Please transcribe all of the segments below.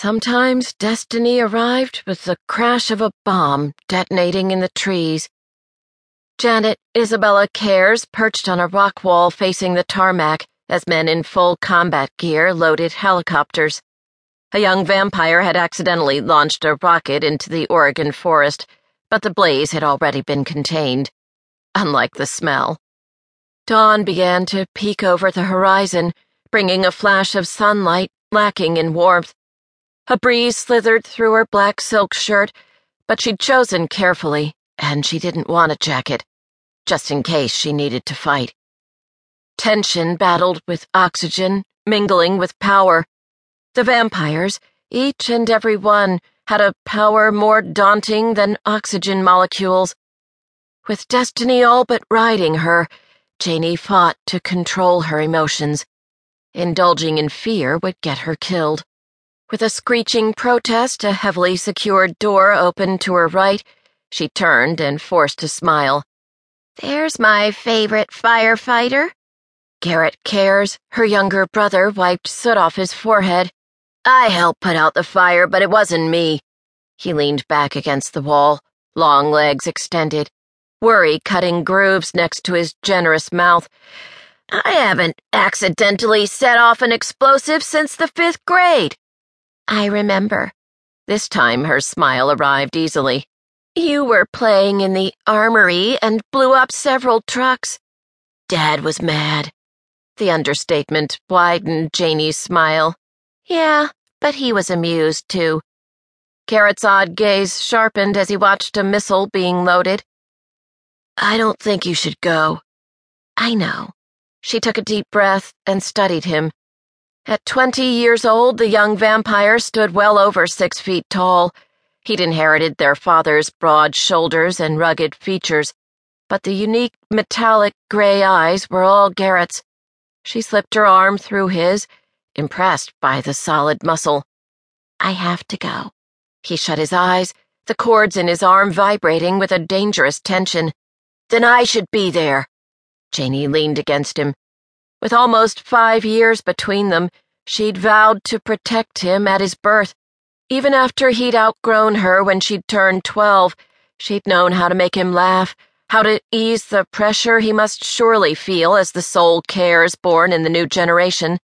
Sometimes destiny arrived with the crash of a bomb detonating in the trees. Janet Isabella Kayrs perched on a rock wall facing the tarmac as men in full combat gear loaded helicopters. A young vampire had accidentally launched a rocket into the Oregon forest, but the blaze had already been contained. Unlike the smell. Dawn began to peek over the horizon, bringing a flash of sunlight lacking in warmth. A breeze slithered through her black silk shirt, but she'd chosen carefully, and she didn't want a jacket, just in case she needed to fight. Tension battled with oxygen, mingling with power. The vampires, each and every one, had a power more daunting than oxygen molecules. With destiny all but riding her, Janie fought to control her emotions. Indulging in fear would get her killed. With a screeching protest, a heavily secured door opened to her right. She turned and forced a smile. There's my favorite firefighter. Garrett Kayrs, her younger brother, wiped soot off his forehead. I helped put out the fire, but it wasn't me. He leaned back against the wall, long legs extended, worry cutting grooves next to his generous mouth. I haven't accidentally set off an explosive since the fifth grade. I remember. This time her smile arrived easily. You were playing in the armory and blew up several trucks. Dad was mad. The understatement widened Janie's smile. Yeah, but he was amused, too. Garrett's odd gaze sharpened as he watched a missile being loaded. I don't think you should go. I know. She took a deep breath and studied him. At twenty years old, the young vampire stood well over six feet tall. He'd inherited their father's broad shoulders and rugged features, but the unique metallic gray eyes were all Garrett's. She slipped her arm through his, impressed by the solid muscle. I have to go. He shut his eyes, the cords in his arm vibrating with a dangerous tension. Then I should be there. Janie leaned against him. With almost five years between them, she'd vowed to protect him at his birth. Even after he'd outgrown her when she'd turned twelve, she'd known how to make him laugh, how to ease the pressure he must surely feel as the sole Kayrs born in the new generation.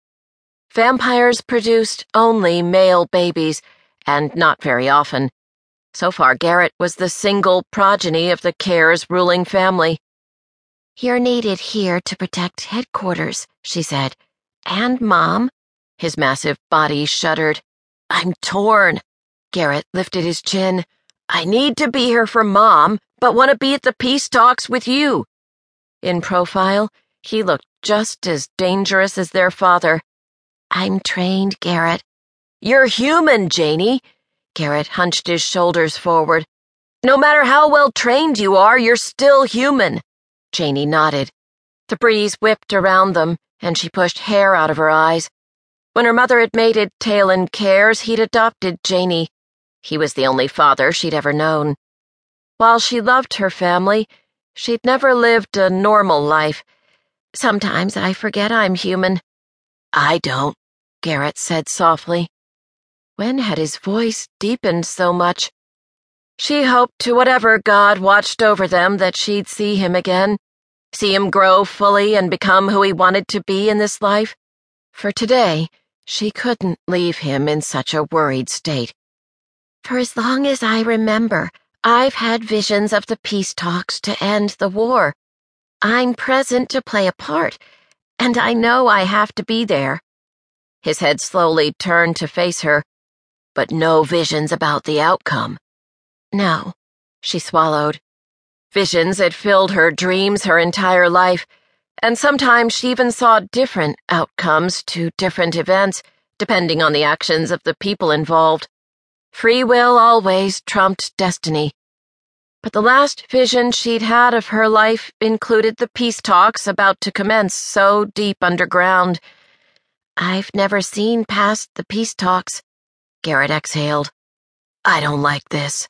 Vampires produced only male babies, and not very often. So far, Garrett was the single progeny of the Kayrs ruling family. You're needed here to protect headquarters, she said. And Mom. His massive body shuddered. I'm torn. Garrett lifted his chin. I need to be here for Mom, but want to be at the peace talks with you. In profile, he looked just as dangerous as their father. I'm trained, Garrett. You're human, Janie. Garrett hunched his shoulders forward. No matter how well trained you are, you're still human. Janie nodded. The breeze whipped around them, and she pushed hair out of her eyes. When her mother had mated Talen Kayrs, he'd adopted Janie. He was the only father she'd ever known. While she loved her family, she'd never lived a normal life. Sometimes I forget I'm human. I don't, Garrett said softly. When had his voice deepened so much? She hoped to whatever God watched over them that she'd see him again, see him grow fully and become who he wanted to be in this life. For today, she couldn't leave him in such a worried state. For as long as I remember, I've had visions of the peace talks to end the war. I'm present to play a part, and I know I have to be there. His head slowly turned to face her, but no visions about the outcome. No, she swallowed. Visions had filled her dreams her entire life, and sometimes she even saw different outcomes to different events, depending on the actions of the people involved. Free will always trumped destiny. But the last vision she'd had of her life included the peace talks about to commence so deep underground. I've never seen past the peace talks, Garrett exhaled. I don't like this.